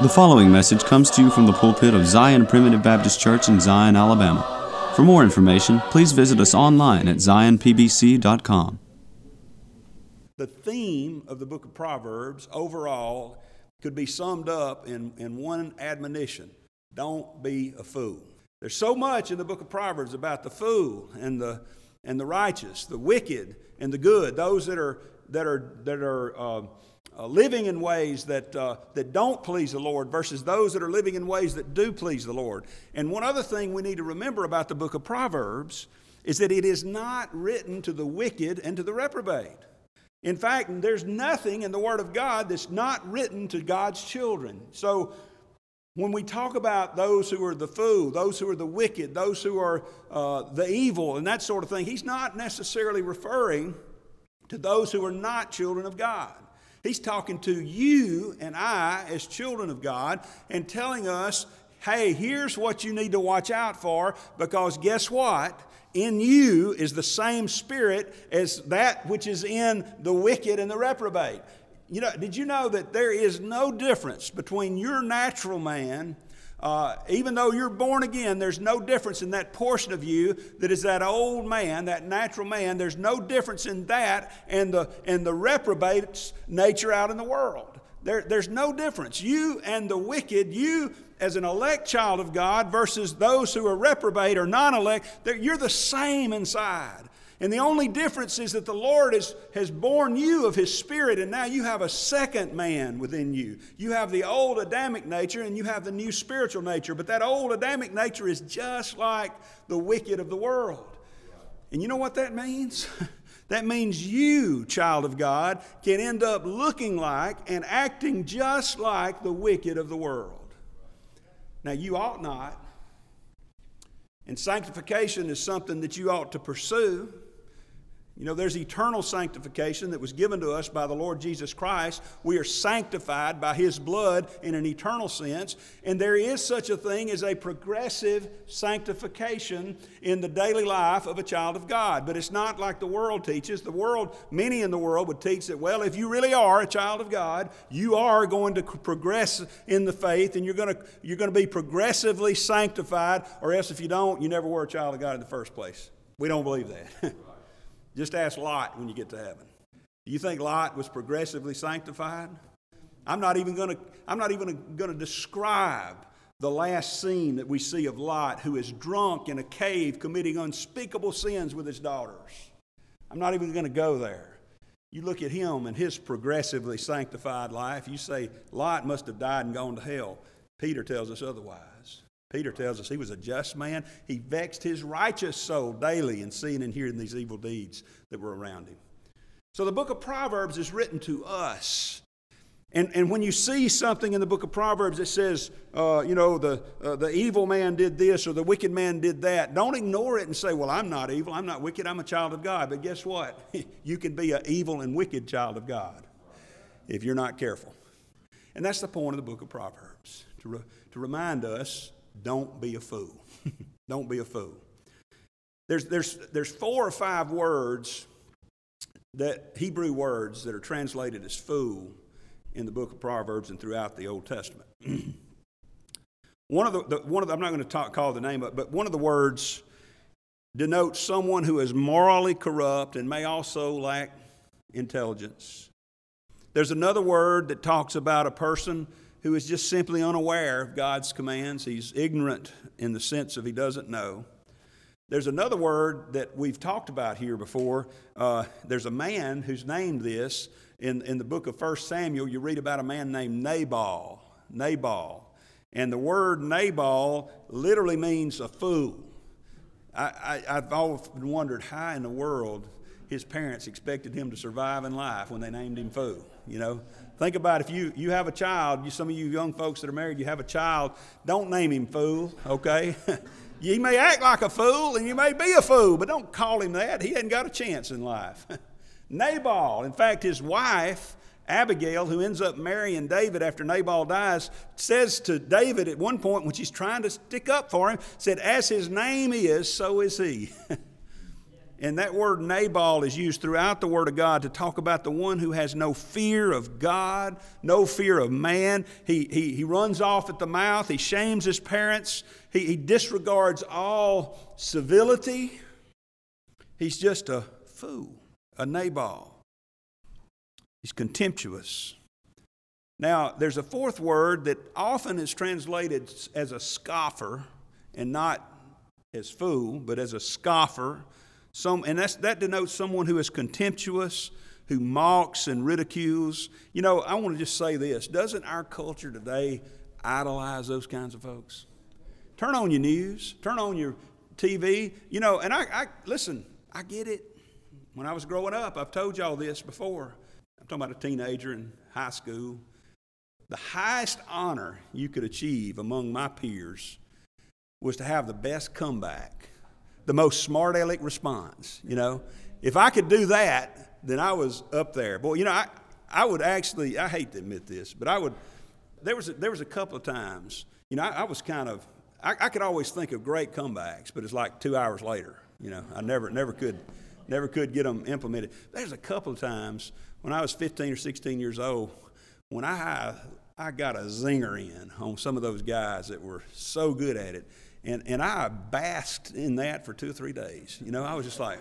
The following message comes to you from the pulpit of Zion Primitive Baptist Church in Zion, Alabama. For more information, please visit us online at zionpbc.com. The theme of the book of Proverbs overall could be summed up in, in one admonition don't be a fool. There's so much in the book of Proverbs about the fool and the, and the righteous, the wicked and the good, those that are, that are, that are uh, uh, living in ways that, uh, that don't please the Lord versus those that are living in ways that do please the Lord. And one other thing we need to remember about the book of Proverbs is that it is not written to the wicked and to the reprobate. In fact, there's nothing in the Word of God that's not written to God's children. So when we talk about those who are the fool, those who are the wicked, those who are uh, the evil, and that sort of thing, he's not necessarily referring to those who are not children of God. He's talking to you and I as children of God and telling us, hey, here's what you need to watch out for because guess what? In you is the same spirit as that which is in the wicked and the reprobate. You know, did you know that there is no difference between your natural man uh, even though you're born again, there's no difference in that portion of you that is that old man, that natural man. There's no difference in that and the, and the reprobate's nature out in the world. There, there's no difference. You and the wicked, you as an elect child of God versus those who are reprobate or non elect, you're the same inside. And the only difference is that the Lord is, has born you of His Spirit, and now you have a second man within you. You have the old Adamic nature, and you have the new spiritual nature. But that old Adamic nature is just like the wicked of the world. And you know what that means? that means you, child of God, can end up looking like and acting just like the wicked of the world. Now, you ought not. And sanctification is something that you ought to pursue. You know, there's eternal sanctification that was given to us by the Lord Jesus Christ. We are sanctified by His blood in an eternal sense. And there is such a thing as a progressive sanctification in the daily life of a child of God. But it's not like the world teaches. The world, many in the world would teach that, well, if you really are a child of God, you are going to progress in the faith and you're going to, you're going to be progressively sanctified, or else if you don't, you never were a child of God in the first place. We don't believe that. Just ask Lot when you get to heaven. Do you think Lot was progressively sanctified? I'm not even going to I'm not even going to describe the last scene that we see of Lot who is drunk in a cave committing unspeakable sins with his daughters. I'm not even going to go there. You look at him and his progressively sanctified life, you say Lot must have died and gone to hell. Peter tells us otherwise. Peter tells us he was a just man. He vexed his righteous soul daily in seeing and hearing these evil deeds that were around him. So the book of Proverbs is written to us. And, and when you see something in the book of Proverbs that says, uh, you know, the, uh, the evil man did this or the wicked man did that, don't ignore it and say, well, I'm not evil, I'm not wicked, I'm a child of God. But guess what? you can be an evil and wicked child of God if you're not careful. And that's the point of the book of Proverbs, to, re- to remind us don't be a fool. Don't be a fool. There's, there's, there's four or five words that Hebrew words that are translated as fool in the book of Proverbs and throughout the Old Testament. one of the, the, one of the, I'm not going to talk, call the name up, but one of the words denotes someone who is morally corrupt and may also lack intelligence. There's another word that talks about a person who is just simply unaware of God's commands. He's ignorant in the sense of he doesn't know. There's another word that we've talked about here before. Uh, there's a man who's named this. In, in the book of 1 Samuel, you read about a man named Nabal. Nabal. And the word Nabal literally means a fool. I, have often wondered how in the world his parents expected him to survive in life when they named him fool. You know, think about if you, you have a child, you, some of you young folks that are married, you have a child, don't name him fool, okay? you may act like a fool and you may be a fool, but don't call him that. He hasn't got a chance in life. Nabal, in fact, his wife, Abigail, who ends up marrying David after Nabal dies, says to David at one point when she's trying to stick up for him, said, As his name is, so is he. And that word Nabal is used throughout the Word of God to talk about the one who has no fear of God, no fear of man. He, he, he runs off at the mouth, he shames his parents, he, he disregards all civility. He's just a fool, a Nabal. He's contemptuous. Now, there's a fourth word that often is translated as a scoffer and not as fool, but as a scoffer. Some, and that's, that denotes someone who is contemptuous, who mocks and ridicules. You know, I want to just say this doesn't our culture today idolize those kinds of folks? Turn on your news, turn on your TV, you know, and I, I listen, I get it. When I was growing up, I've told y'all this before. I'm talking about a teenager in high school. The highest honor you could achieve among my peers was to have the best comeback the most smart aleck response, you know. If I could do that, then I was up there. Boy, you know, I, I would actually, I hate to admit this, but I would, there was a, there was a couple of times, you know, I, I was kind of, I, I, could always think of great comebacks, but it's like two hours later, you know, I never, never could, never could get them implemented. There's a couple of times when I was 15 or 16 years old, when I, I got a zinger in on some of those guys that were so good at it and, and I basked in that for two or three days. You know, I was just like,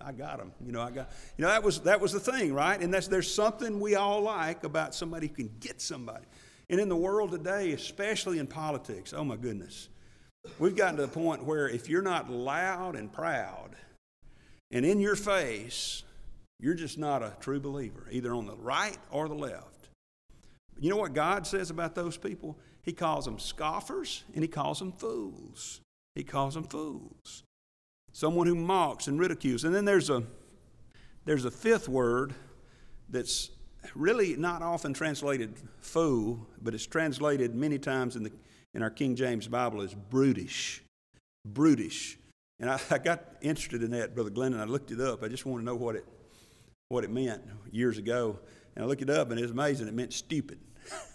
I got them. You know, I got, you know, that was, that was the thing, right? And that's, there's something we all like about somebody who can get somebody. And in the world today, especially in politics, oh my goodness, we've gotten to the point where if you're not loud and proud and in your face, you're just not a true believer, either on the right or the left. You know what God says about those people? He calls them scoffers and he calls them fools. He calls them fools. Someone who mocks and ridicules. And then there's a there's a fifth word that's really not often translated fool, but it's translated many times in the in our King James Bible as brutish. Brutish. And I, I got interested in that, Brother Glenn, and I looked it up. I just want to know what it what it meant years ago. And I looked it up and it was amazing. It meant stupid.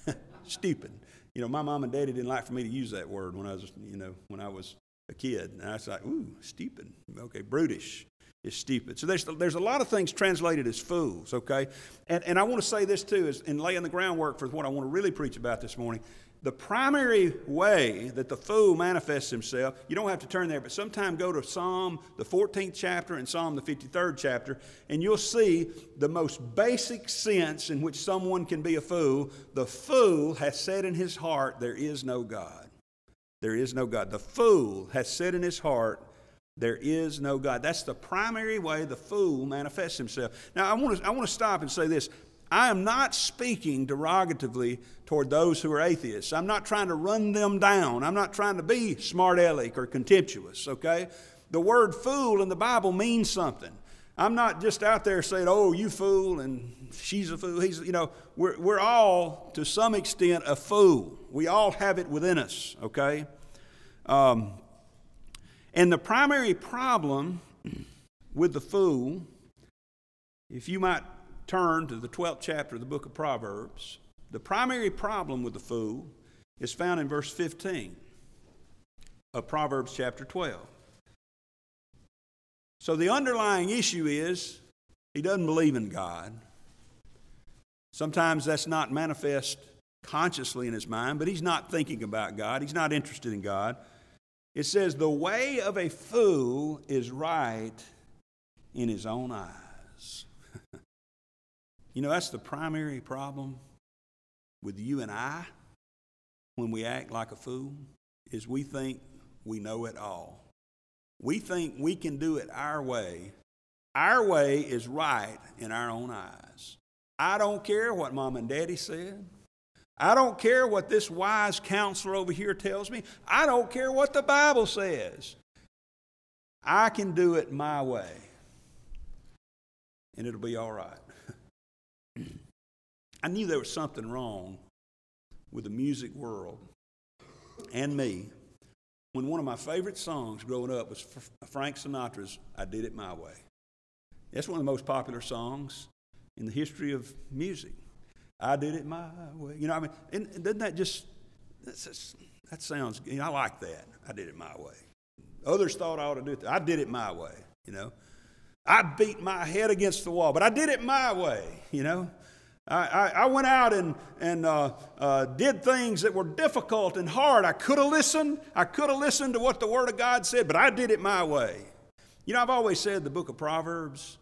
stupid you know, my mom and daddy didn't like for me to use that word when I was, you know, when I was a kid. And I was like, ooh, stupid. Okay, brutish is stupid. So there's, there's a lot of things translated as fools, okay? And, and I want to say this too, is in laying the groundwork for what I want to really preach about this morning the primary way that the fool manifests himself, you don't have to turn there, but sometime go to Psalm, the 14th chapter, and Psalm, the 53rd chapter, and you'll see the most basic sense in which someone can be a fool. The fool has said in his heart, There is no God. There is no God. The fool has said in his heart, there is no God. That's the primary way the fool manifests himself. Now, I want to, I want to stop and say this. I am not speaking derogatively toward those who are atheists. I'm not trying to run them down. I'm not trying to be smart aleck or contemptuous, okay? The word fool in the Bible means something. I'm not just out there saying, oh, you fool, and she's a fool. He's, you know, we're, we're all, to some extent, a fool. We all have it within us, okay? Um, and the primary problem with the fool, if you might turn to the 12th chapter of the book of Proverbs, the primary problem with the fool is found in verse 15 of Proverbs chapter 12. So the underlying issue is he doesn't believe in God. Sometimes that's not manifest consciously in his mind, but he's not thinking about God. He's not interested in God. It says, The way of a fool is right in his own eyes. You know, that's the primary problem with you and I when we act like a fool is we think we know it all. We think we can do it our way. Our way is right in our own eyes. I don't care what mom and daddy said. I don't care what this wise counselor over here tells me. I don't care what the Bible says. I can do it my way, and it'll be all right. I knew there was something wrong with the music world and me when one of my favorite songs growing up was Frank Sinatra's I Did It My Way. That's one of the most popular songs in the history of music. I did it my way. You know, I mean, and, doesn't that just, just that sounds, you know, I like that. I did it my way. Others thought I ought to do it. I did it my way. you know. I beat my head against the wall, but I did it my way, you know. I, I, went out and, and uh, uh, did things that were difficult and hard. I could have listened. I could have listened to what the Word of God said, but I did it my way. You know, I've always said the book of Proverbs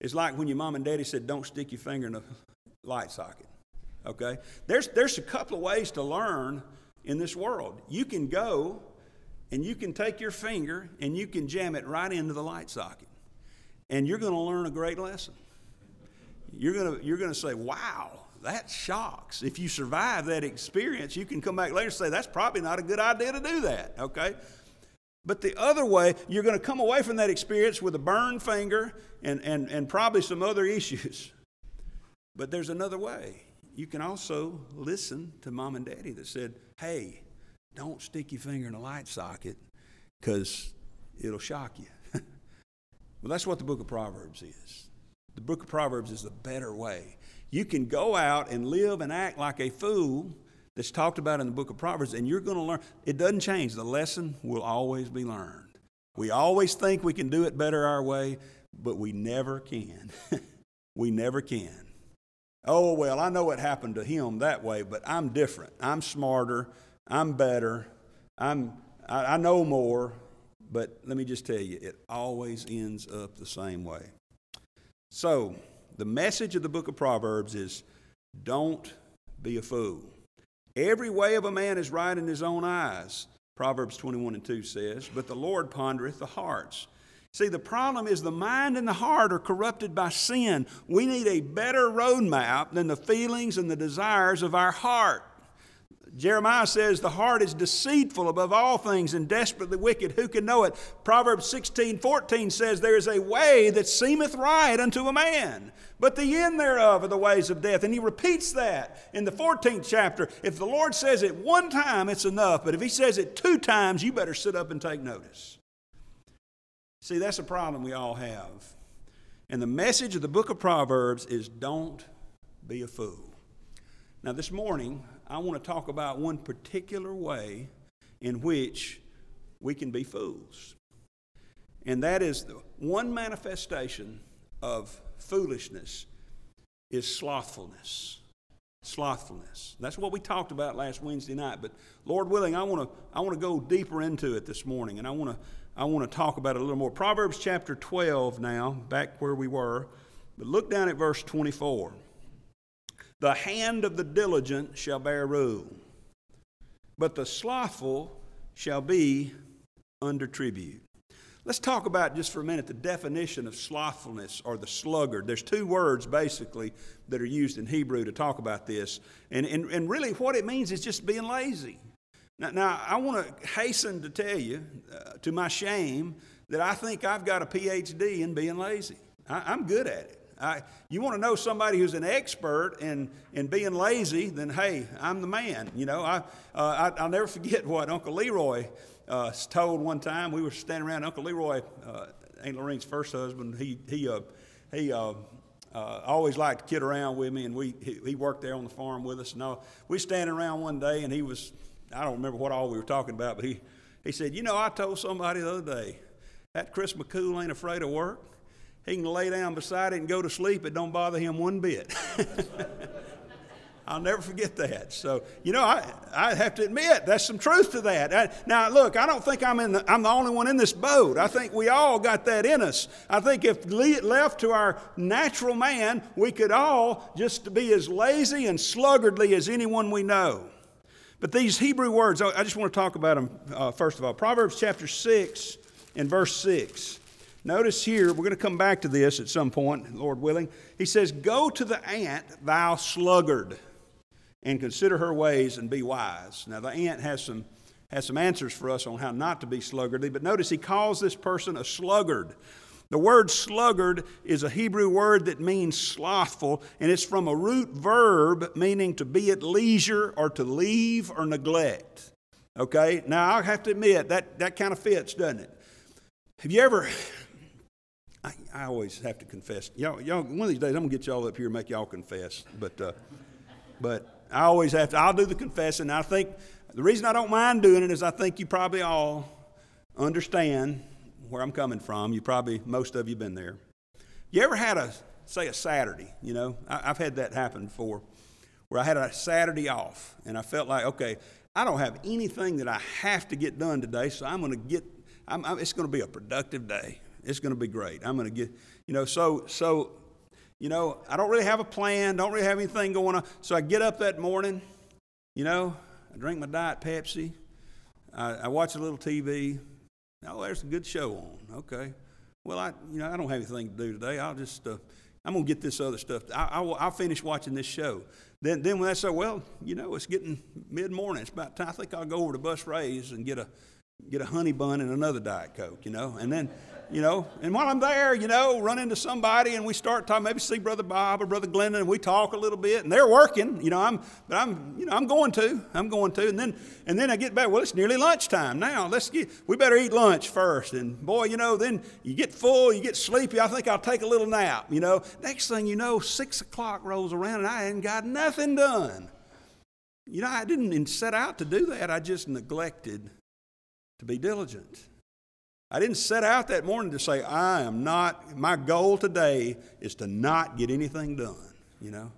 is like when your mom and daddy said, don't stick your finger in a light socket. Okay? There's, there's a couple of ways to learn in this world. You can go and you can take your finger and you can jam it right into the light socket and you're going to learn a great lesson. You're going to, you're going to say, wow, that shocks. If you survive that experience, you can come back later and say, that's probably not a good idea to do that, okay? But the other way, you're going to come away from that experience with a burned finger and, and, and probably some other issues. But there's another way. You can also listen to mom and daddy that said, hey, don't stick your finger in a light socket because it'll shock you. Well, that's what the book of Proverbs is. The book of Proverbs is the better way. You can go out and live and act like a fool that's talked about in the book of Proverbs, and you're going to learn. It doesn't change. The lesson will always be learned. We always think we can do it better our way, but we never can. we never can. Oh, well, I know what happened to him that way, but I'm different. I'm smarter. I'm better. I'm, I, I know more. But let me just tell you, it always ends up the same way. So, the message of the book of Proverbs is don't be a fool. Every way of a man is right in his own eyes, Proverbs 21 and 2 says, but the Lord pondereth the hearts. See, the problem is the mind and the heart are corrupted by sin. We need a better roadmap than the feelings and the desires of our heart. Jeremiah says, The heart is deceitful above all things and desperately wicked. Who can know it? Proverbs 16 14 says, There is a way that seemeth right unto a man, but the end thereof are the ways of death. And he repeats that in the 14th chapter. If the Lord says it one time, it's enough. But if he says it two times, you better sit up and take notice. See, that's a problem we all have. And the message of the book of Proverbs is don't be a fool. Now, this morning, I want to talk about one particular way in which we can be fools. And that is the one manifestation of foolishness is slothfulness. Slothfulness. That's what we talked about last Wednesday night. But Lord willing, I want to I want to go deeper into it this morning, and I want to I want to talk about it a little more. Proverbs chapter 12 now, back where we were. But look down at verse 24. The hand of the diligent shall bear rule, but the slothful shall be under tribute. Let's talk about just for a minute the definition of slothfulness or the sluggard. There's two words basically that are used in Hebrew to talk about this. And, and, and really, what it means is just being lazy. Now, now I want to hasten to tell you, uh, to my shame, that I think I've got a PhD in being lazy. I, I'm good at it. I, you want to know somebody who's an expert in, in being lazy, then hey, I'm the man. You know, I, uh, I, will never forget what Uncle Leroy uh, told one time. We were standing around, Uncle Leroy, uh, Aunt Lorene's first husband, he, he, uh, he uh, uh, always liked to kid around with me, and we, he, he worked there on the farm with us. And all. we standing around one day, and he was, I don't remember what all we were talking about, but he, he said, You know, I told somebody the other day, that Chris McCool ain't afraid of work. He can lay down beside it and go to sleep. It don't bother him one bit. I'll never forget that. So, you know, I, I have to admit, that's some truth to that. I, now, look, I don't think I'm, in the, I'm the only one in this boat. I think we all got that in us. I think if left to our natural man, we could all just be as lazy and sluggardly as anyone we know. But these Hebrew words, I just want to talk about them uh, first of all. Proverbs chapter 6 and verse 6. Notice here, we're going to come back to this at some point, Lord willing. He says, Go to the ant, thou sluggard, and consider her ways and be wise. Now, the ant has some, has some answers for us on how not to be sluggardly, but notice he calls this person a sluggard. The word sluggard is a Hebrew word that means slothful, and it's from a root verb meaning to be at leisure or to leave or neglect. Okay? Now, I have to admit, that, that kind of fits, doesn't it? Have you ever I, always have to confess. Y'all, y'all, one of these days I'm gonna get y'all up here and make y'all confess. But, uh, but I always have to. I'll do the confessing. I think the reason I don't mind doing it is I think you probably all understand where I'm coming from, you probably, most of you been there. You ever had a, say, a Saturday, you know? I, have had that happen before, where I had a Saturday off, and I felt like, okay, I don't have anything that I have to get done today, so I'm going to get, I'm, I'm, it's going to be a productive day. It's going to be great. I'm going to get, you know, so, so, you know, I don't really have a plan, don't really have anything going on. So I get up that morning, you know, I drink my Diet Pepsi, I, I watch a little TV. Oh, there's a good show on. Okay. Well, I, you know, I don't have anything to do today. I'll just, uh, I'm going to get this other stuff. I, will I'll finish watching this show. Then, then when I say, well, you know, it's getting mid morning. It's about time. I think I'll go over to Bus Ray's and get a, get a honey bun and another Diet Coke, you know. And then, you know. And while I'm there, you know, run into somebody and we start talking, maybe see Brother Bob or Brother Glendon and we talk a little bit and they're working, you know, I'm, but I'm, you know, I'm going to, I'm going to. And then, and then I get back, well, it's nearly lunchtime now. Let's get, we better eat lunch first. And boy, you know, then you get full, you get sleepy. I think I'll take a little nap, you know. Next thing you know, six o'clock rolls around and I hadn't got nothing done. You know, I didn't set out to do that. I just neglected to be diligent. I didn't set out that morning to say, I am not, my goal today is to not get anything done, you know.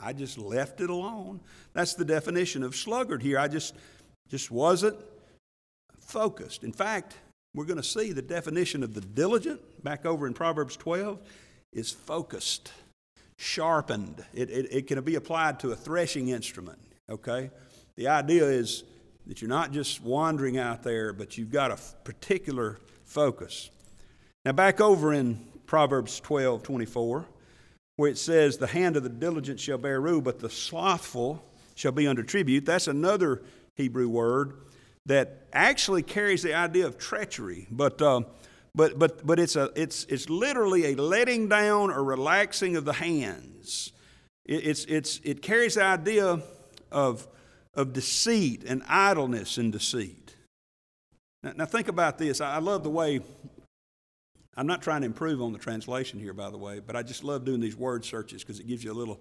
I just left it alone. That's the definition of sluggard here. I just, just wasn't focused. In fact, we're going to see the definition of the diligent back over in Proverbs 12 is focused, sharpened. It, it, it can be applied to a threshing instrument, okay? The idea is that you're not just wandering out there, but you've got a particular focus. Now, back over in Proverbs 12 24, where it says, The hand of the diligent shall bear rule, but the slothful shall be under tribute. That's another Hebrew word that actually carries the idea of treachery, but. Uh, but, but, but it's, a, it's, it's literally a letting down or relaxing of the hands. It, it's, it's, it carries the idea of, of deceit and idleness and deceit. Now, now think about this. I love the way, I'm not trying to improve on the translation here, by the way, but I just love doing these word searches because it gives you a little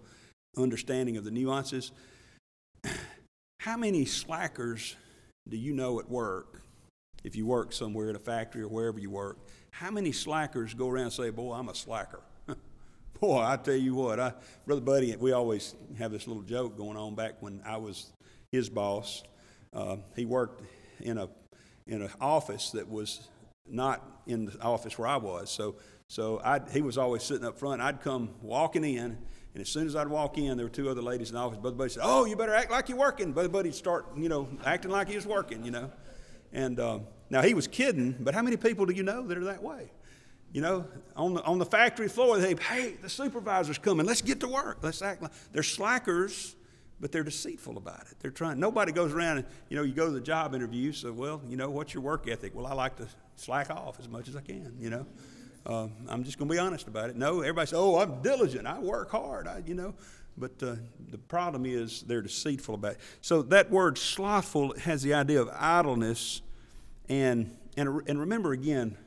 understanding of the nuances. How many slackers do you know at work? If you work somewhere at a factory or wherever you work, how many slackers go around and say, Boy, I'm a slacker? Boy, I tell you what, I, Brother Buddy, we always have this little joke going on back when I was his boss. Uh, he worked in a in an office that was not in the office where I was. So, so I'd, he was always sitting up front. I'd come walking in, and as soon as I'd walk in, there were two other ladies in the office. Brother Buddy said, "Oh, you better act like you're working." Brother Buddy'd start, you know, acting like he was working, you know. And um, now he was kidding, but how many people do you know that are that way? You know, on the on the factory floor, they, hey, the supervisor's coming. Let's get to work. Let's act like they're slackers but they're deceitful about it. They're trying. Nobody goes around and you know you go to the job interview. So well, you know what's your work ethic? Well, I like to slack off as much as I can. You know, uh, I'm just going to be honest about it. No, everybody says, "Oh, I'm diligent. I work hard." I, you know, but uh, the problem is they're deceitful about it. So that word slothful has the idea of idleness, and and and remember again,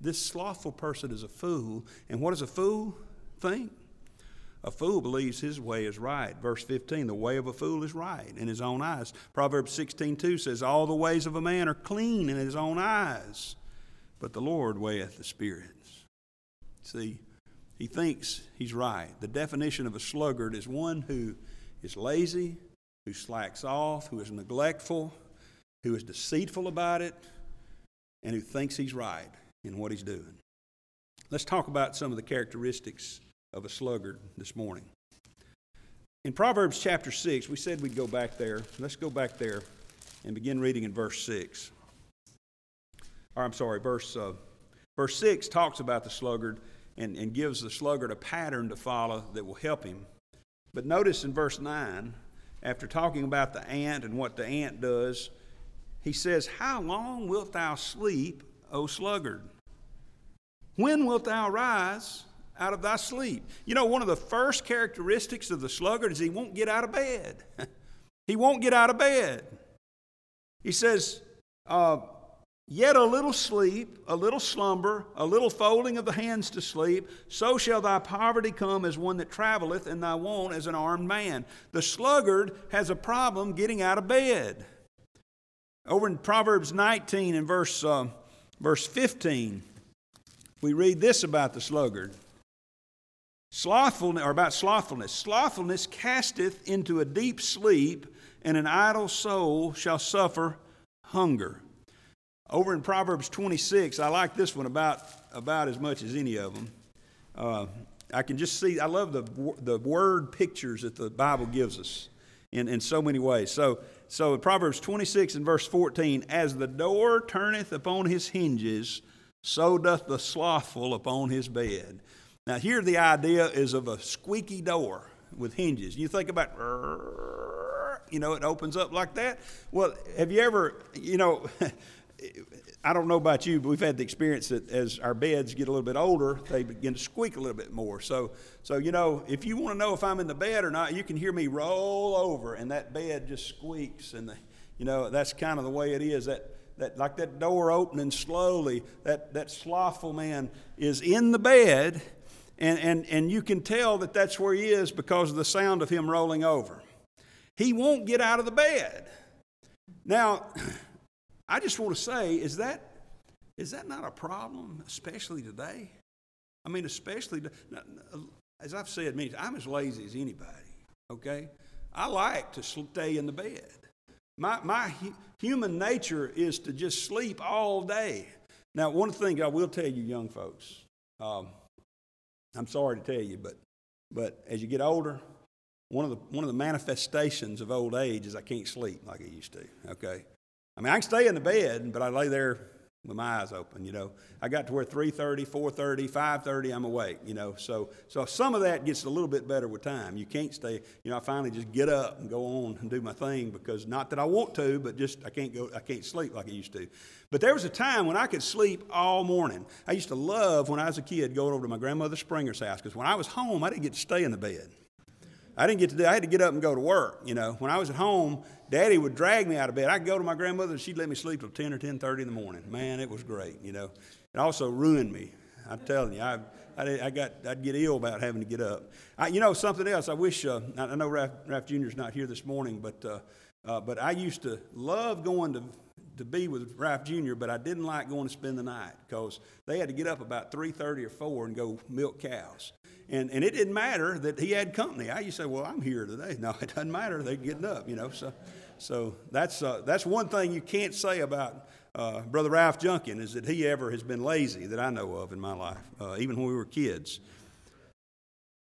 this slothful person is a fool. And what does a fool think? A fool believes his way is right. Verse 15, the way of a fool is right in his own eyes. Proverbs 16, 2 says, All the ways of a man are clean in his own eyes, but the Lord weigheth the spirits. See, he thinks he's right. The definition of a sluggard is one who is lazy, who slacks off, who is neglectful, who is deceitful about it, and who thinks he's right in what he's doing. Let's talk about some of the characteristics of a sluggard this morning. In Proverbs chapter 6, we said we'd go back there. Let's go back there and begin reading in verse 6. Or I'm sorry, verse, uh, verse 6 talks about the sluggard and, and gives the sluggard a pattern to follow that will help him. But notice in verse 9, after talking about the ant and what the ant does, he says, How long wilt thou sleep, O sluggard? When wilt thou rise out of thy sleep. You know, one of the first characteristics of the sluggard is he won't get out of bed. he won't get out of bed. He says, uh, Yet a little sleep, a little slumber, a little folding of the hands to sleep, so shall thy poverty come as one that traveleth, and thy want as an armed man. The sluggard has a problem getting out of bed. Over in Proverbs 19 and verse, uh, verse 15, we read this about the sluggard. Slothfulness, or about slothfulness. Slothfulness casteth into a deep sleep, and an idle soul shall suffer hunger. Over in Proverbs 26, I like this one about, about as much as any of them. Uh, I can just see, I love the, the word pictures that the Bible gives us in, in so many ways. So, so in Proverbs 26 and verse 14, as the door turneth upon his hinges, so doth the slothful upon his bed. Now, here the idea is of a squeaky door with hinges. You think about, you know, it opens up like that. Well, have you ever, you know, I don't know about you, but we've had the experience that as our beds get a little bit older, they begin to squeak a little bit more. So, so you know, if you want to know if I'm in the bed or not, you can hear me roll over, and that bed just squeaks, and the, you know that's kind of the way it is. That that like that door opening slowly. That that slothful man is in the bed, and and and you can tell that that's where he is because of the sound of him rolling over. He won't get out of the bed. Now. I just want to say, is that, is that not a problem, especially today? I mean, especially, as I've said many I'm as lazy as anybody, okay? I like to stay in the bed. My, my human nature is to just sleep all day. Now, one thing I will tell you, young folks, um, I'm sorry to tell you, but, but as you get older, one of, the, one of the manifestations of old age is I can't sleep like I used to, okay? I mean, I can stay in the bed, but I lay there with my eyes open, you know. I got to where 3.30, 4.30, 5.30, I'm awake, you know. So, so some of that gets a little bit better with time. You can't stay, you know, I finally just get up and go on and do my thing because not that I want to, but just I can't go, I can't sleep like I used to. But there was a time when I could sleep all morning. I used to love when I was a kid going over to my grandmother Springer's house because when I was home, I didn't get to stay in the bed. I didn't get to do, I had to get up and go to work, you know. When I was at home, Daddy would drag me out of bed. I'd go to my grandmother and she'd let me sleep till 10 or 10.30 in the morning. Man, it was great, you know. It also ruined me. I'm telling you, I, I, I got, I'd get ill about having to get up. I, you know, something else, I wish, uh, I know Ralph, Ralph Jr.'s not here this morning, but, uh, uh, but I used to love going to, to be with Ralph Jr., but I didn't like going to spend the night because they had to get up about 3.30 or 4 and go milk cows. And, and it didn't matter that he had company. I used to say, well, I'm here today. No, it doesn't matter. They're getting up, you know. So, so that's, uh, that's one thing you can't say about uh, Brother Ralph Junkin is that he ever has been lazy that I know of in my life, uh, even when we were kids.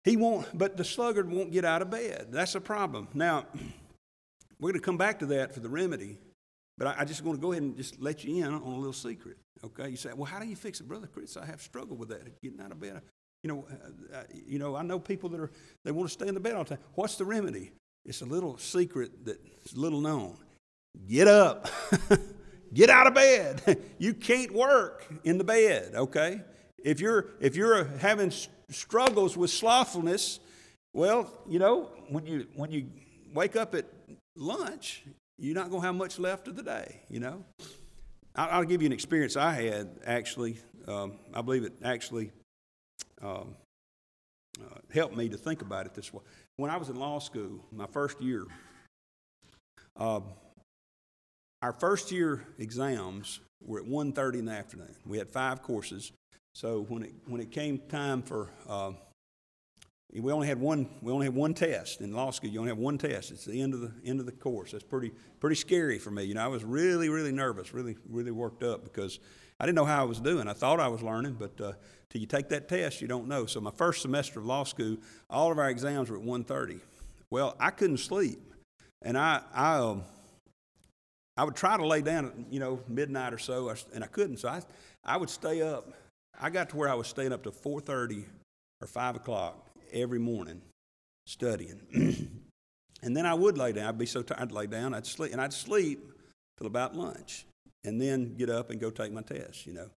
He won't, but the sluggard won't get out of bed. That's a problem. Now, we're going to come back to that for the remedy, but I, I just want to go ahead and just let you in on a little secret. Okay, you say, well, how do you fix it, brother Chris? I have struggled with that, getting out of bed. You know, uh, uh you know, I know people that are they want to stay in the bed all the time. What's the remedy? It's a little secret that's little known. Get up. Get out of bed. you can't work in the bed, okay? If you're if you're having struggles with slothfulness, well, you know, when you when you wake up at lunch, you're not going to have much left of the day, you know. I'll, I'll give you an experience I had actually. Um, I believe it actually um, uh, helped me to think about it this way. When I was in law school, my first year, uh, our first year exams were at 1.30 in the afternoon. We had five courses. So when it, when it came time for, uh, we only had one, we only had one test in law school. You only have one test. It's the end of the end of the course. That's pretty pretty scary for me. You know, I was really really nervous, really really worked up because I didn't know how I was doing. I thought I was learning, but uh, till you take that test, you don't know. So my first semester of law school, all of our exams were at 1.30. Well, I couldn't sleep, and I I um, I would try to lay down at you know midnight or so, and I couldn't. So I I would stay up. I got to where I was staying up to 4:30 or 5 o'clock every morning studying, and then I would lay down. I'd be so tired, I'd lay down. I'd sleep, and I'd sleep till about lunch, and then get up and go take my test. You know,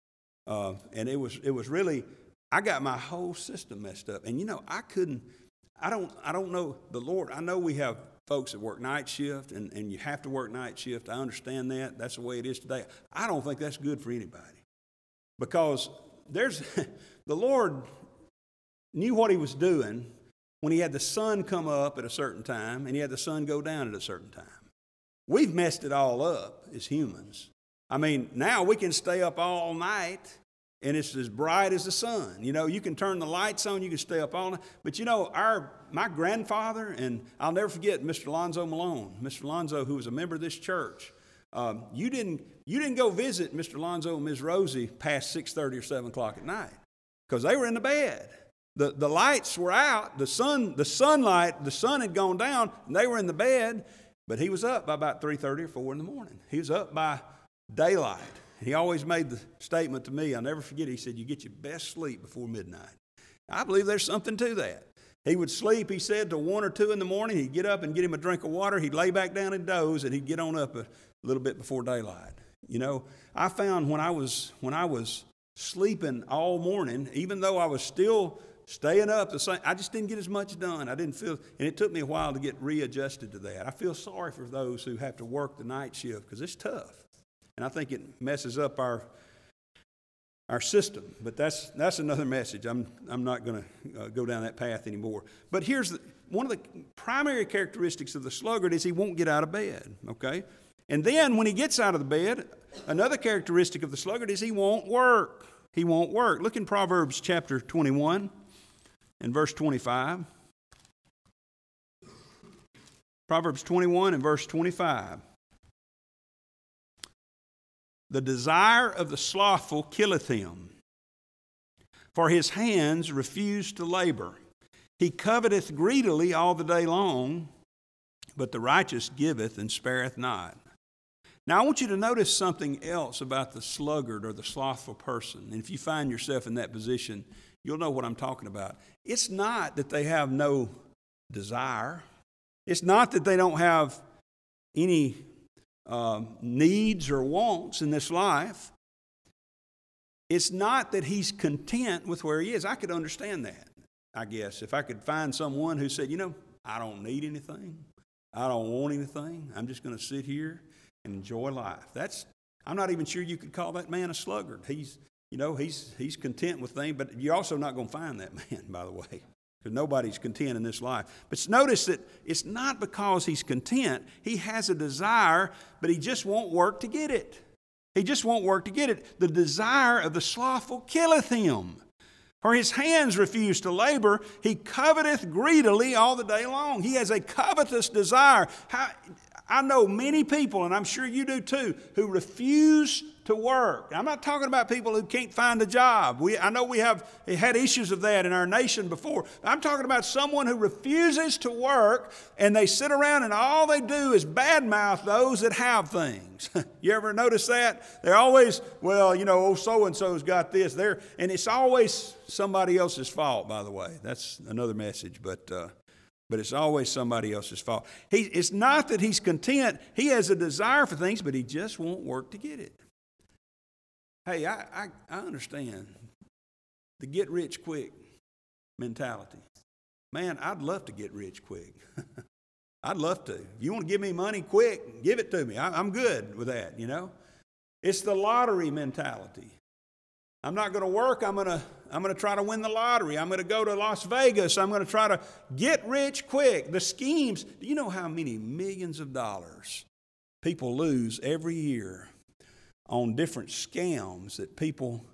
uh, and it was it was really I got my whole system messed up. And you know, I couldn't I don't I don't know the Lord. I know we have folks that work night shift and, and you have to work night shift. I understand that. That's the way it is today. I don't think that's good for anybody. Because there's the Lord knew what he was doing when he had the sun come up at a certain time and he had the sun go down at a certain time. We've messed it all up as humans. I mean, now we can stay up all night and it's as bright as the sun. You know, you can turn the lights on, you can stay up all night. But you know, our my grandfather, and I'll never forget Mr. Lonzo Malone, Mr. Lonzo, who was a member of this church. Um, you didn't you didn't go visit Mr. Lonzo and Ms. Rosie past 6:30 or 7 o'clock at night because they were in the bed. The, the lights were out, the sun, the sunlight, the sun had gone down, and they were in the bed, but he was up by about 3:30 or 4 in the morning. He was up by daylight. He always made the statement to me, I'll never forget, it. he said, You get your best sleep before midnight. I believe there's something to that. He would sleep, he said, to one or two in the morning. He'd get up and get him a drink of water. He'd lay back down and doze, and he'd get on up a little bit before daylight. You know, I found when I was when I was sleeping all morning, even though I was still staying up the same, I just didn't get as much done. I didn't feel, and it took me a while to get readjusted to that. I feel sorry for those who have to work the night shift because it's tough. And I think it messes up our, our system. But that's, that's another message. I'm, I'm not going to uh, go down that path anymore. But here's the, one of the primary characteristics of the sluggard is he won't get out of bed, okay? And then when he gets out of the bed, another characteristic of the sluggard is he won't work. He won't work. Look in Proverbs chapter 21 and verse 25. Proverbs 21 and verse 25. The desire of the slothful killeth him, for his hands refuse to labor. He coveteth greedily all the day long, but the righteous giveth and spareth not. Now, I want you to notice something else about the sluggard or the slothful person. And if you find yourself in that position, you'll know what I'm talking about. It's not that they have no desire, it's not that they don't have any um, needs or wants in this life, it's not that he's content with where he is. I could understand that, I guess. If I could find someone who said, you know, I don't need anything, I don't want anything, I'm just going to sit here and enjoy life. That's, I'm not even sure you could call that man a sluggard. He's, you know, he's, he's content with things, but you're also not going to find that man, by the way because nobody's content in this life. But notice that it's not because he's content. He has a desire, but he just won't work to get it. He just won't work to get it. The desire of the slothful killeth him. For his hands refuse to labor, he coveteth greedily all the day long. He has a covetous desire. How, I know many people, and I'm sure you do too, who refuse to work. I'm not talking about people who can't find a job. We, I know we have had issues of that in our nation before. I'm talking about someone who refuses to work and they sit around and all they do is badmouth those that have things. you ever notice that? They're always, well, you know, oh, so and so's got this. There, and it's always somebody else's fault, by the way. That's another message, but. Uh, but it's always somebody else's fault. He, it's not that he's content. He has a desire for things, but he just won't work to get it. Hey, I, I, I understand the get rich quick mentality. Man, I'd love to get rich quick. I'd love to. If you want to give me money quick, give it to me. I, I'm good with that, you know? It's the lottery mentality. I'm not going to work. I'm going to, I'm going to try to win the lottery. I'm going to go to Las Vegas. I'm going to try to get rich quick. The schemes, do you know how many millions of dollars people lose every year on different scams that people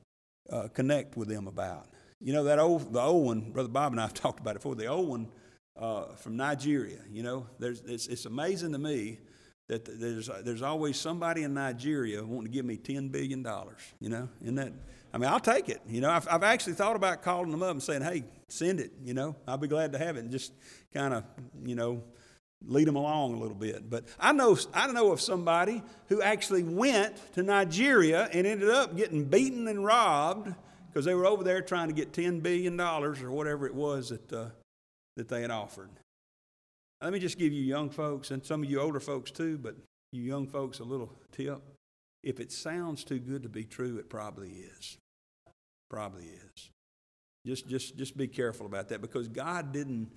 uh, connect with them about. You know, that old, the old one, Brother Bob and I have talked about it before, the old one uh, from Nigeria. You know, there's, it's, it's amazing to me that there's, there's always somebody in Nigeria wanting to give me $10 billion, you know, in that. I mean, I'll take it. You know, I've, I've actually thought about calling them up and saying, hey, send it, you know, I'll be glad to have it and just kind of, you know, lead them along a little bit. But I know, I know of somebody who actually went to Nigeria and ended up getting beaten and robbed because they were over there trying to get $10 billion or whatever it was that, uh, that they had offered. Let me just give you young folks, and some of you older folks too, but you young folks a little tip. If it sounds too good to be true, it probably is. Probably is. Just, just, just be careful about that because God didn't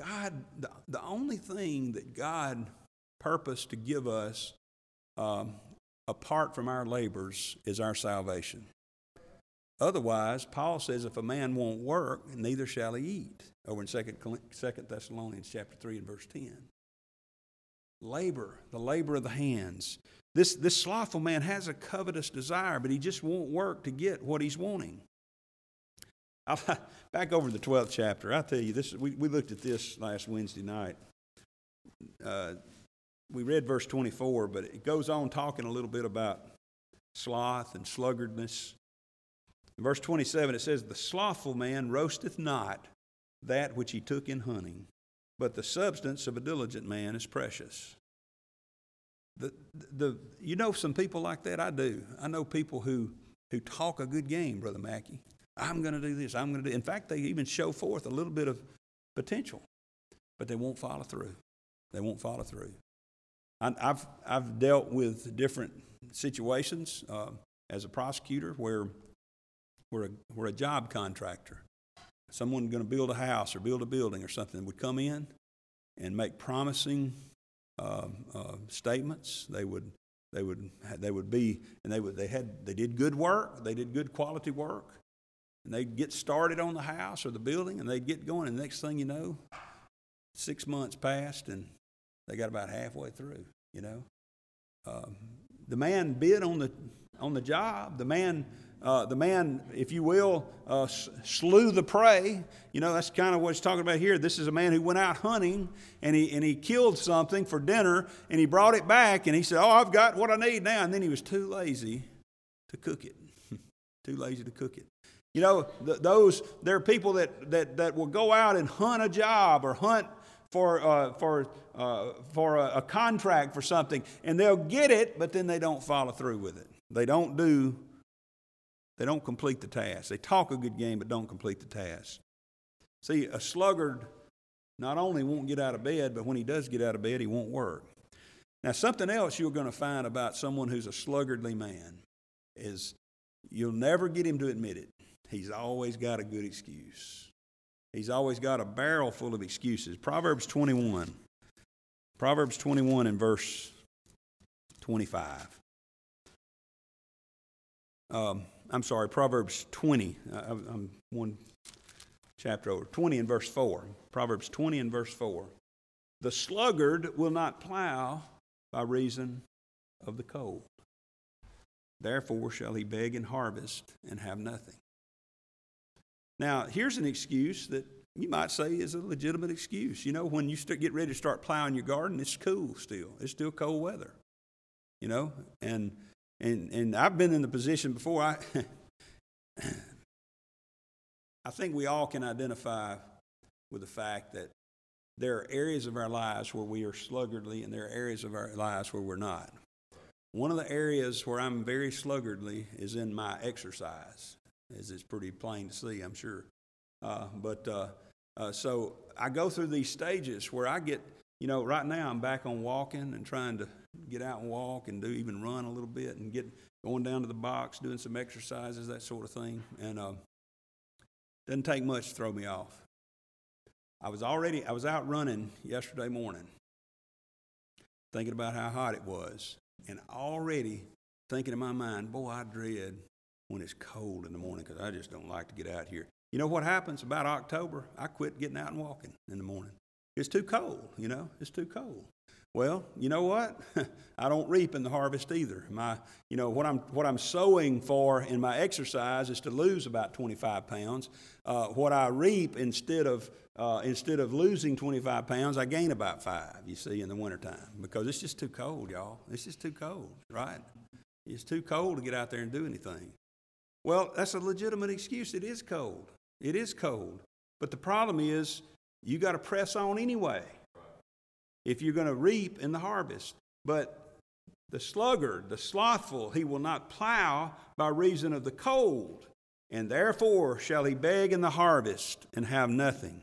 God, the, the only thing that God purposed to give us um, apart from our labors is our salvation. Otherwise, Paul says if a man won't work, neither shall he eat. Over in 2 Thessalonians chapter 3 and verse 10. Labor, the labor of the hands. This, this slothful man has a covetous desire, but he just won't work to get what he's wanting. I'll, back over to the 12th chapter, I tell you, this, we, we looked at this last Wednesday night. Uh, we read verse 24, but it goes on talking a little bit about sloth and sluggardness. In verse 27, it says, The slothful man roasteth not that which he took in hunting, but the substance of a diligent man is precious. The, the, you know some people like that? I do. I know people who, who talk a good game, Brother Mackey. I'm going to do this. I'm going to do. In fact, they even show forth a little bit of potential, but they won't follow through. They won't follow through. I, have I've dealt with different situations uh, as a prosecutor where we're a, we're a job contractor. Someone going to build a house or build a building or something would come in and make promising uh, uh, statements. They would they would they would be and they would they had they did good work. They did good quality work, and they'd get started on the house or the building, and they'd get going. And next thing you know, six months passed, and they got about halfway through. You know, um, the man bid on the on the job. The man uh, the man, if you will, uh, slew the prey. You know, that's kind of what he's talking about here. This is a man who went out hunting and he, and he killed something for dinner and he brought it back and he said, Oh, I've got what I need now. And then he was too lazy to cook it. too lazy to cook it. You know, th- those, there are people that, that, that will go out and hunt a job or hunt for, uh, for, uh, for a, a contract for something and they'll get it, but then they don't follow through with it. They don't do they don't complete the task. They talk a good game, but don't complete the task. See, a sluggard not only won't get out of bed, but when he does get out of bed, he won't work. Now, something else you're going to find about someone who's a sluggardly man is you'll never get him to admit it. He's always got a good excuse. He's always got a barrel full of excuses. Proverbs 21. Proverbs 21 and verse 25. Um, I'm sorry, Proverbs 20. I'm one chapter over. 20 and verse 4. Proverbs 20 and verse 4. The sluggard will not plow by reason of the cold. Therefore shall he beg and harvest and have nothing. Now, here's an excuse that you might say is a legitimate excuse. You know, when you get ready to start plowing your garden, it's cool still. It's still cold weather. You know, and and, and I've been in the position before. I, I think we all can identify with the fact that there are areas of our lives where we are sluggardly, and there are areas of our lives where we're not. One of the areas where I'm very sluggardly is in my exercise, as it's pretty plain to see, I'm sure. Uh, but uh, uh, so I go through these stages where I get, you know, right now I'm back on walking and trying to get out and walk and do even run a little bit and get going down to the box, doing some exercises, that sort of thing. And uh, doesn't take much to throw me off. I was already I was out running yesterday morning, thinking about how hot it was, and already thinking in my mind, boy, I dread when it's cold in the morning because I just don't like to get out here. You know what happens about October? I quit getting out and walking in the morning. It's too cold, you know, it's too cold. Well, you know what? I don't reap in the harvest either. My, you know, what I'm what I'm sowing for in my exercise is to lose about 25 pounds. Uh, what I reap instead of uh, instead of losing 25 pounds, I gain about five. You see, in the wintertime because it's just too cold, y'all. It's just too cold, right? It's too cold to get out there and do anything. Well, that's a legitimate excuse. It is cold. It is cold. But the problem is, you got to press on anyway if you're going to reap in the harvest. But the sluggard, the slothful, he will not plow by reason of the cold, and therefore shall he beg in the harvest and have nothing.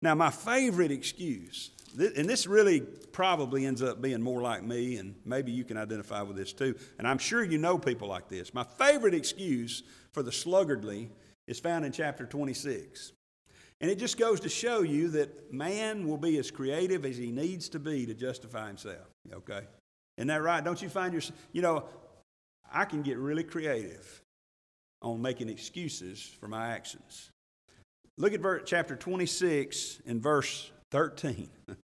Now, my favorite excuse, and this really probably ends up being more like me, and maybe you can identify with this too, and I'm sure you know people like this. My favorite excuse for the sluggardly is found in chapter 26. And it just goes to show you that man will be as creative as he needs to be to justify himself. Okay? Isn't that right? Don't you find yourself, you know, I can get really creative on making excuses for my actions. Look at verse, chapter 26 and verse 13.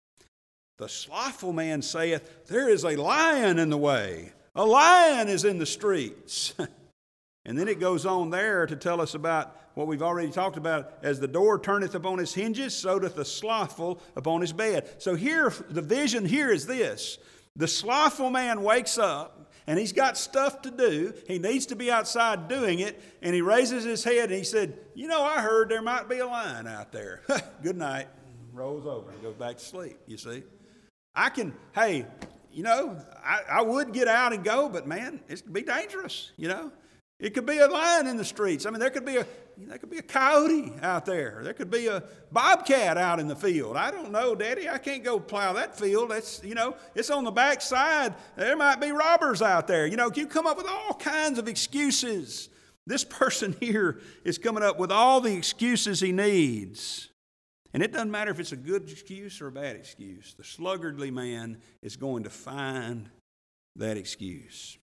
the slothful man saith, There is a lion in the way. A lion is in the streets. and then it goes on there to tell us about what we've already talked about as the door turneth upon his hinges, so doth the slothful upon his bed. So here, the vision here is this the slothful man wakes up and he's got stuff to do. He needs to be outside doing it. And he raises his head and he said, You know, I heard there might be a lion out there. Good night. Rolls over and goes back to sleep, you see. I can, hey, you know, I, I would get out and go, but man, it could be dangerous, you know. It could be a lion in the streets. I mean, there could be a there could be a coyote out there. There could be a bobcat out in the field. I don't know, Daddy. I can't go plow that field. That's you know, it's on the back side. There might be robbers out there. You know, you come up with all kinds of excuses. This person here is coming up with all the excuses he needs. And it doesn't matter if it's a good excuse or a bad excuse. The sluggardly man is going to find that excuse.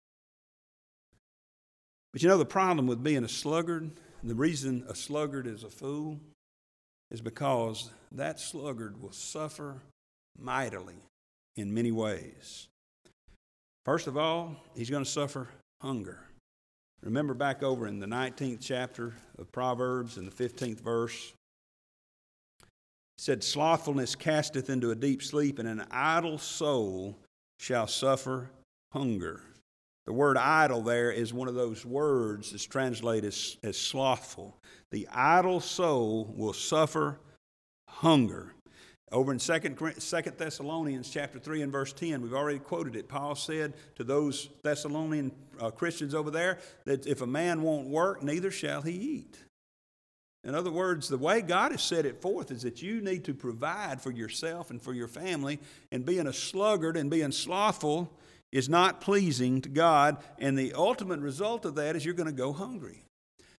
But you know, the problem with being a sluggard, the reason a sluggard is a fool, is because that sluggard will suffer mightily in many ways. First of all, he's going to suffer hunger. Remember back over in the 19th chapter of Proverbs in the 15th verse, said, Slothfulness casteth into a deep sleep, and an idle soul shall suffer hunger. The word idle there is one of those words that's translated as, as slothful. The idle soul will suffer hunger. Over in 2 Thessalonians chapter 3 and verse 10, we've already quoted it. Paul said to those Thessalonian uh, Christians over there that if a man won't work, neither shall he eat. In other words, the way God has set it forth is that you need to provide for yourself and for your family, and being a sluggard and being slothful is not pleasing to God, and the ultimate result of that is you're going to go hungry.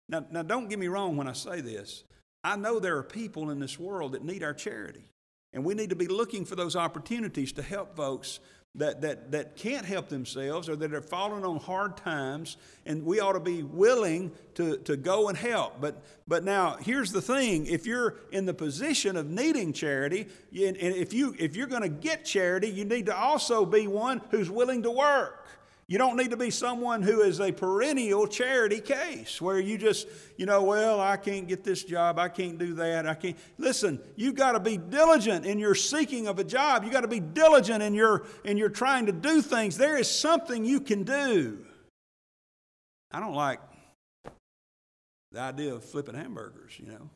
Now, now, don't get me wrong when I say this. I know there are people in this world that need our charity, and we need to be looking for those opportunities to help folks that, that, that can't help themselves or that are falling on hard times, and we ought to be willing to, to go and help. But, but now, here's the thing if you're in the position of needing charity, and if, you, if you're going to get charity, you need to also be one who's willing to work. You don't need to be someone who is a perennial charity case where you just, you know, well, I can't get this job, I can't do that, I can't. Listen, you've got to be diligent in your seeking of a job. You've got to be diligent in your in your trying to do things. There is something you can do. I don't like the idea of flipping hamburgers, you know.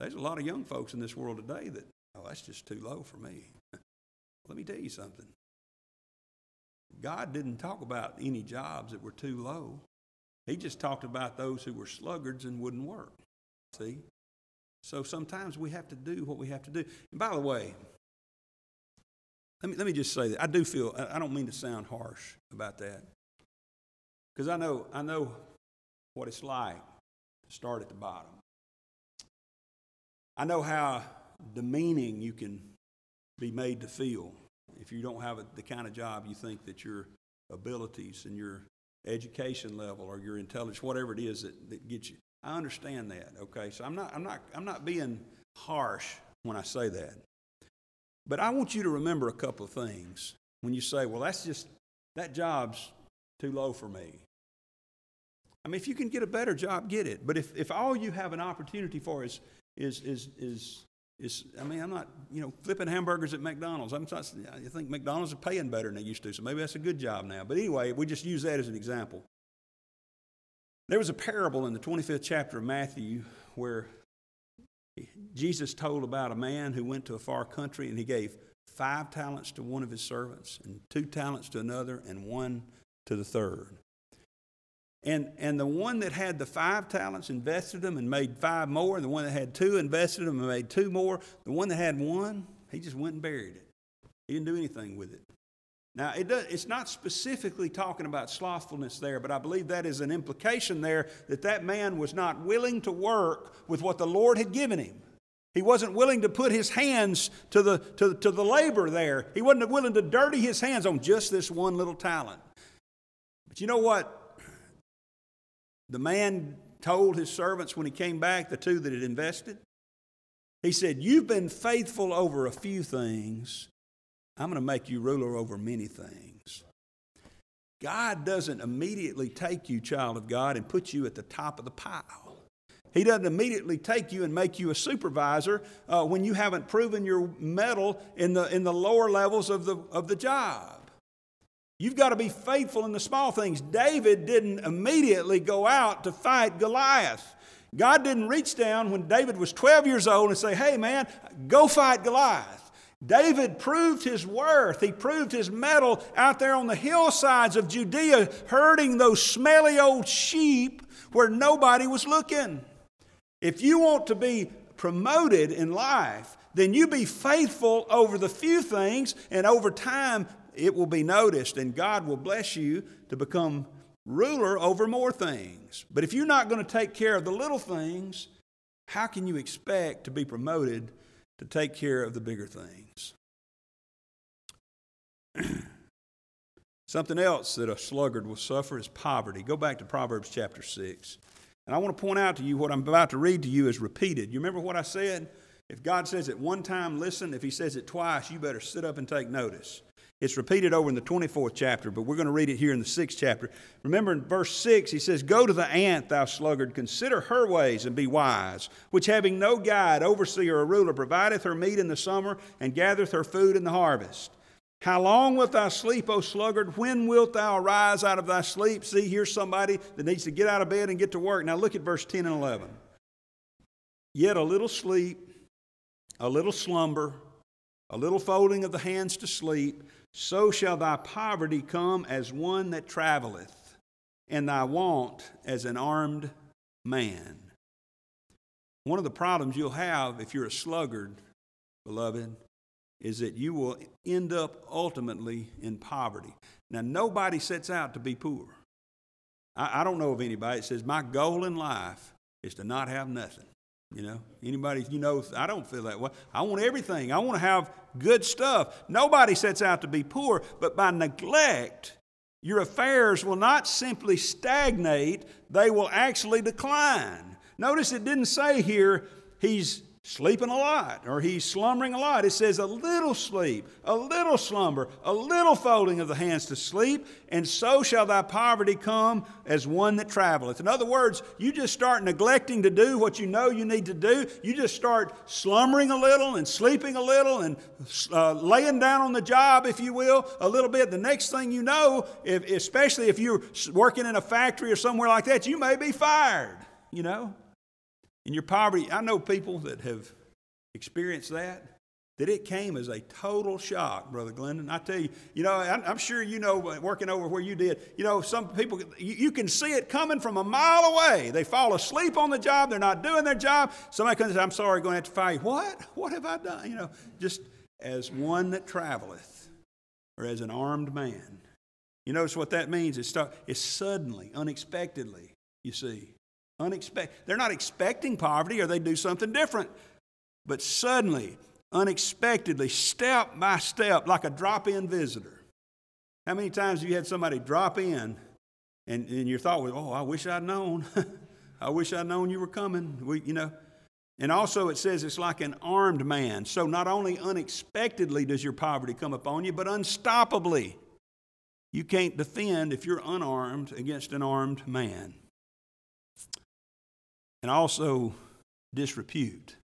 There's a lot of young folks in this world today that, oh, that's just too low for me. Let me tell you something. God didn't talk about any jobs that were too low. He just talked about those who were sluggards and wouldn't work. See? So sometimes we have to do what we have to do. And by the way, let me, let me just say that I do feel, I don't mean to sound harsh about that. Because I know, I know what it's like to start at the bottom. I know how demeaning you can be made to feel if you don't have the kind of job you think that your abilities and your education level or your intelligence, whatever it is that, that gets you. I understand that, okay? So I'm not, I'm, not, I'm not being harsh when I say that. But I want you to remember a couple of things when you say, well, that's just, that job's too low for me. I mean, if you can get a better job, get it. But if, if all you have an opportunity for is, is, is, is it's, I mean, I'm not, you know, flipping hamburgers at McDonald's. I'm not, I think McDonald's are paying better than they used to, so maybe that's a good job now. But anyway, we just use that as an example. There was a parable in the 25th chapter of Matthew where Jesus told about a man who went to a far country and he gave five talents to one of his servants, and two talents to another, and one to the third. And, and the one that had the five talents invested them and made five more. The one that had two invested them and made two more. The one that had one, he just went and buried it. He didn't do anything with it. Now, it does, it's not specifically talking about slothfulness there, but I believe that is an implication there that that man was not willing to work with what the Lord had given him. He wasn't willing to put his hands to the, to, to the labor there. He wasn't willing to dirty his hands on just this one little talent. But you know what? The man told his servants when he came back, the two that had invested, he said, You've been faithful over a few things. I'm going to make you ruler over many things. God doesn't immediately take you, child of God, and put you at the top of the pile. He doesn't immediately take you and make you a supervisor uh, when you haven't proven your mettle in the, in the lower levels of the, of the job. You've got to be faithful in the small things. David didn't immediately go out to fight Goliath. God didn't reach down when David was 12 years old and say, hey man, go fight Goliath. David proved his worth. He proved his mettle out there on the hillsides of Judea, herding those smelly old sheep where nobody was looking. If you want to be promoted in life, then you be faithful over the few things, and over time, it will be noticed, and God will bless you to become ruler over more things. But if you're not going to take care of the little things, how can you expect to be promoted to take care of the bigger things? Something else that a sluggard will suffer is poverty. Go back to Proverbs chapter 6. And I want to point out to you what I'm about to read to you is repeated. You remember what I said? If God says it one time, listen. If He says it twice, you better sit up and take notice. It's repeated over in the 24th chapter, but we're going to read it here in the 6th chapter. Remember in verse 6, he says, Go to the ant, thou sluggard, consider her ways and be wise, which having no guide, overseer, or ruler, provideth her meat in the summer and gathereth her food in the harvest. How long wilt thou sleep, O sluggard? When wilt thou arise out of thy sleep? See, here's somebody that needs to get out of bed and get to work. Now look at verse 10 and 11. Yet a little sleep, a little slumber, a little folding of the hands to sleep, so shall thy poverty come as one that traveleth, and thy want as an armed man. One of the problems you'll have if you're a sluggard, beloved, is that you will end up ultimately in poverty. Now, nobody sets out to be poor. I, I don't know of anybody that says, My goal in life is to not have nothing. You know, anybody, you know, I don't feel that way. I want everything. I want to have good stuff. Nobody sets out to be poor, but by neglect, your affairs will not simply stagnate, they will actually decline. Notice it didn't say here he's sleeping a lot or he's slumbering a lot. It says a little sleep, a little slumber, a little folding of the hands to sleep, and so shall thy poverty come as one that traveleth. In other words, you just start neglecting to do what you know you need to do. You just start slumbering a little and sleeping a little and uh, laying down on the job, if you will, a little bit. The next thing you know, if, especially if you're working in a factory or somewhere like that, you may be fired, you know. In your poverty, I know people that have experienced that, that it came as a total shock, Brother Glendon. I tell you, you know, I'm sure you know, uh, working over where you did, you know, some people, you can see it coming from a mile away. They fall asleep on the job, they're not doing their job. Somebody comes and says, I'm sorry, going to have to fire you. What? What have I done? You know, just as one that traveleth, or as an armed man. You notice what that means? It's, it's suddenly, unexpectedly, you see. They're not expecting poverty or they do something different. But suddenly, unexpectedly, step by step, like a drop in visitor. How many times have you had somebody drop in and, and your thought was, oh, I wish I'd known. I wish I'd known you were coming. We, you know. And also it says it's like an armed man. So not only unexpectedly does your poverty come upon you, but unstoppably. You can't defend if you're unarmed against an armed man and also disrepute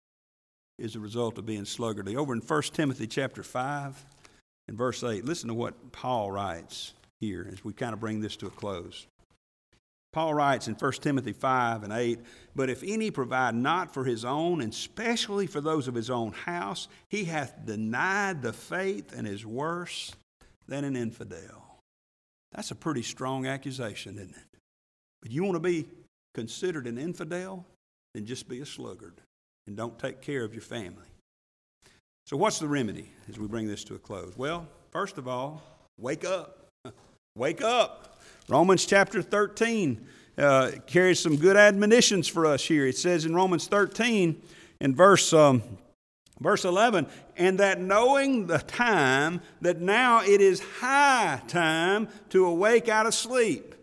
is a result of being sluggardly. Over in 1 Timothy chapter 5 and verse 8, listen to what Paul writes here as we kind of bring this to a close. Paul writes in 1 Timothy 5 and 8, But if any provide not for his own, and especially for those of his own house, he hath denied the faith and is worse than an infidel. That's a pretty strong accusation, isn't it? But you want to be considered an infidel, then just be a sluggard and don't take care of your family. So, what's the remedy as we bring this to a close? Well, first of all, wake up. wake up. Romans chapter 13 uh, carries some good admonitions for us here. It says in Romans 13, in verse, um, verse 11, and that knowing the time, that now it is high time to awake out of sleep.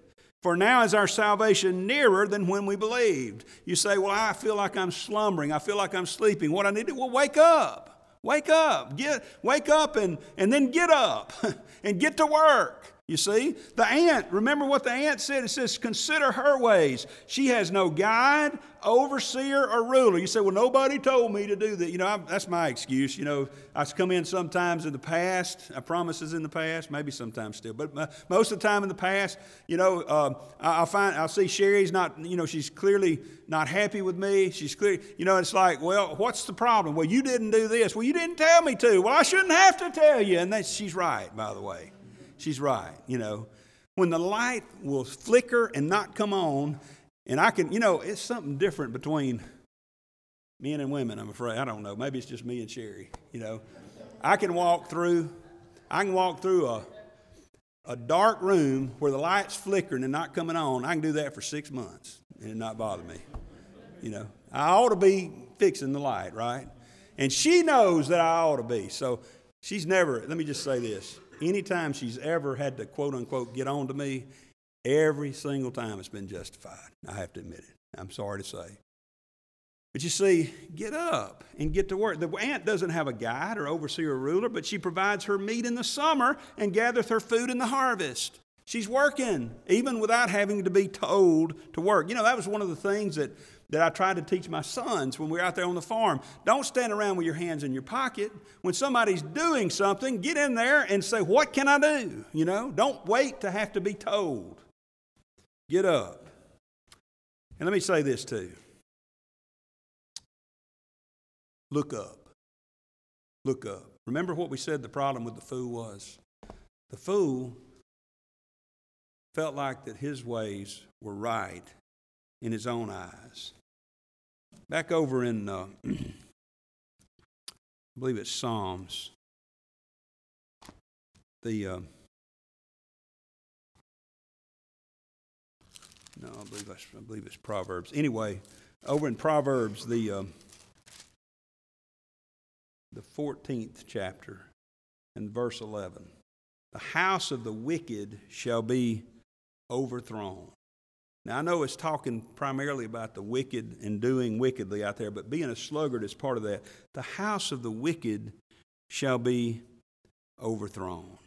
For now is our salvation nearer than when we believed. You say, Well, I feel like I'm slumbering. I feel like I'm sleeping. What I need to do, well, wake up. Wake up. Get wake up and, and then get up and get to work. You see? The ant, remember what the ant said? It says, Consider her ways. She has no guide, overseer, or ruler. You say, Well, nobody told me to do that. You know, I, that's my excuse. You know, I've come in sometimes in the past, I promises in the past, maybe sometimes still, but most of the time in the past, you know, uh, I, will find, I'll see Sherry's not, you know, she's clearly not happy with me. She's clear, you know, it's like, Well, what's the problem? Well, you didn't do this. Well, you didn't tell me to. Well, I shouldn't have to tell you. And that, she's right, by the way she's right, you know. When the light will flicker and not come on, and I can, you know, it's something different between men and women, I'm afraid. I don't know. Maybe it's just me and Sherry, you know. I can walk through, I can walk through a, a dark room where the light's flickering and not coming on. I can do that for six months and it not bother me. You know, I ought to be fixing the light, right? And she knows that I ought to be. So she's never, let me just say this anytime she's ever had to quote unquote get on to me, every single time it's been justified. I have to admit it. I'm sorry to say. But you see, get up and get to work. The ant doesn't have a guide or overseer or ruler, but she provides her meat in the summer and gathereth her food in the harvest. She's working, even without having to be told to work. You know, that was one of the things that that I tried to teach my sons when we are out there on the farm. Don't stand around with your hands in your pocket. When somebody's doing something, get in there and say, What can I do? You know, don't wait to have to be told. Get up. And let me say this too look up. Look up. Remember what we said the problem with the fool was? The fool felt like that his ways were right in his own eyes. Back over in, uh, I believe it's Psalms. The uh, no, I believe I believe it's Proverbs. Anyway, over in Proverbs, the uh, the fourteenth chapter, and verse eleven, the house of the wicked shall be overthrown. Now, I know it's talking primarily about the wicked and doing wickedly out there, but being a sluggard is part of that. The house of the wicked shall be overthrown.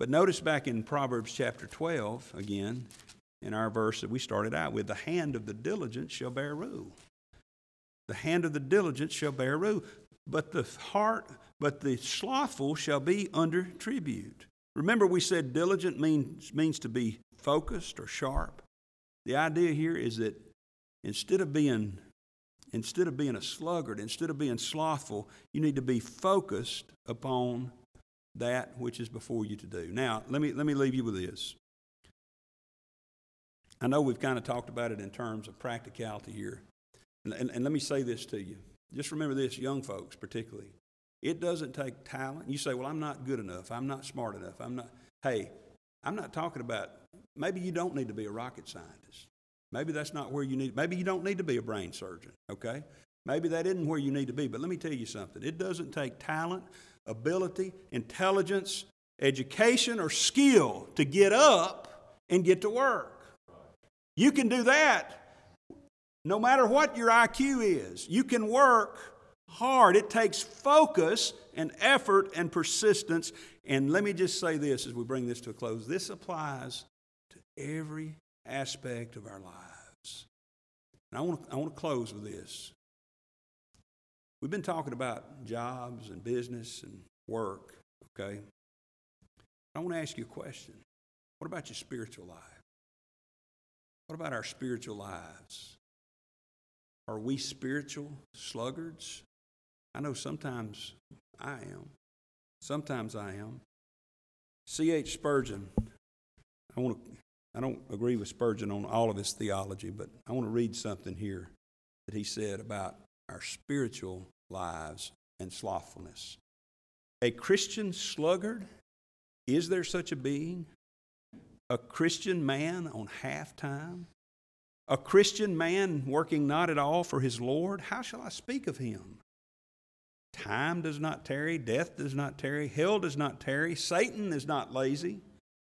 But notice back in Proverbs chapter 12, again, in our verse that we started out with, the hand of the diligent shall bear rule. The hand of the diligent shall bear rule, but the heart, but the slothful shall be under tribute. Remember, we said diligent means, means to be focused or sharp. The idea here is that instead of being instead of being a sluggard, instead of being slothful, you need to be focused upon that which is before you to do. Now, let me let me leave you with this. I know we've kind of talked about it in terms of practicality here. And, and, and let me say this to you. Just remember this, young folks particularly. It doesn't take talent. You say, well, I'm not good enough. I'm not smart enough. I'm not. Hey, I'm not talking about maybe you don't need to be a rocket scientist. Maybe that's not where you need, maybe you don't need to be a brain surgeon, okay? Maybe that isn't where you need to be, but let me tell you something. It doesn't take talent, ability, intelligence, education, or skill to get up and get to work. You can do that no matter what your IQ is. You can work hard. It takes focus and effort and persistence. And let me just say this as we bring this to a close this applies every aspect of our lives. And I want to, I want to close with this. We've been talking about jobs and business and work, okay? I want to ask you a question. What about your spiritual life? What about our spiritual lives? Are we spiritual sluggards? I know sometimes I am. Sometimes I am. C.H. Spurgeon, I want to I don't agree with Spurgeon on all of his theology, but I want to read something here that he said about our spiritual lives and slothfulness. A Christian sluggard, is there such a being? A Christian man on half time? A Christian man working not at all for his Lord? How shall I speak of him? Time does not tarry, death does not tarry, hell does not tarry, Satan is not lazy.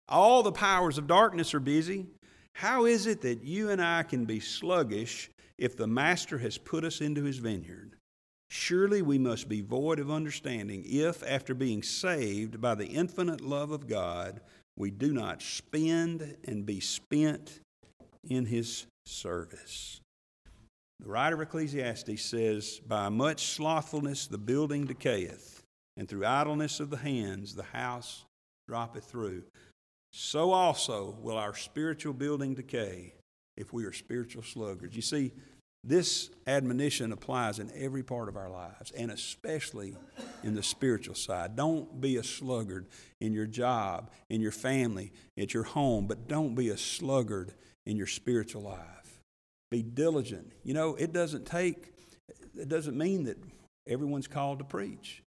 All the powers of darkness are busy. How is it that you and I can be sluggish if the Master has put us into his vineyard? Surely we must be void of understanding if, after being saved by the infinite love of God, we do not spend and be spent in his service. The writer of Ecclesiastes says, By much slothfulness the building decayeth, and through idleness of the hands the house droppeth through. So also will our spiritual building decay if we are spiritual sluggards. You see, this admonition applies in every part of our lives, and especially in the spiritual side. Don't be a sluggard in your job, in your family, at your home, but don't be a sluggard in your spiritual life. Be diligent. You know, it doesn't take, it doesn't mean that everyone's called to preach.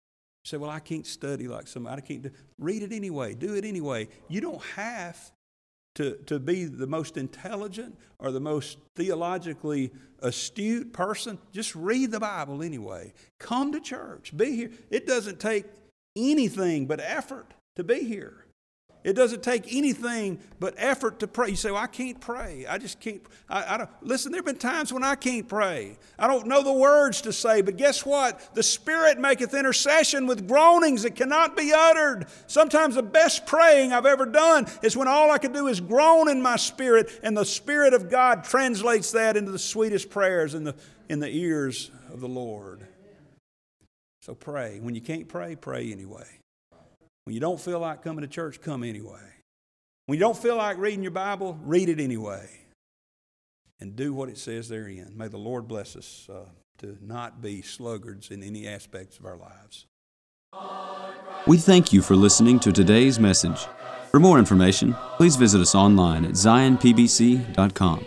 Say, well, I can't study like somebody. I can't do. Read it anyway. Do it anyway. You don't have to, to be the most intelligent or the most theologically astute person, just read the Bible anyway. Come to church. Be here. It doesn't take anything but effort to be here. It doesn't take anything but effort to pray. You say, well, I can't pray. I just can't. I, I don't. Listen, there have been times when I can't pray. I don't know the words to say, but guess what? The Spirit maketh intercession with groanings that cannot be uttered. Sometimes the best praying I've ever done is when all I can do is groan in my spirit, and the Spirit of God translates that into the sweetest prayers in the, in the ears of the Lord. So pray. When you can't pray, pray anyway. When you don't feel like coming to church, come anyway. When you don't feel like reading your Bible, read it anyway. And do what it says therein. May the Lord bless us uh, to not be sluggards in any aspects of our lives. We thank you for listening to today's message. For more information, please visit us online at zionpbc.com.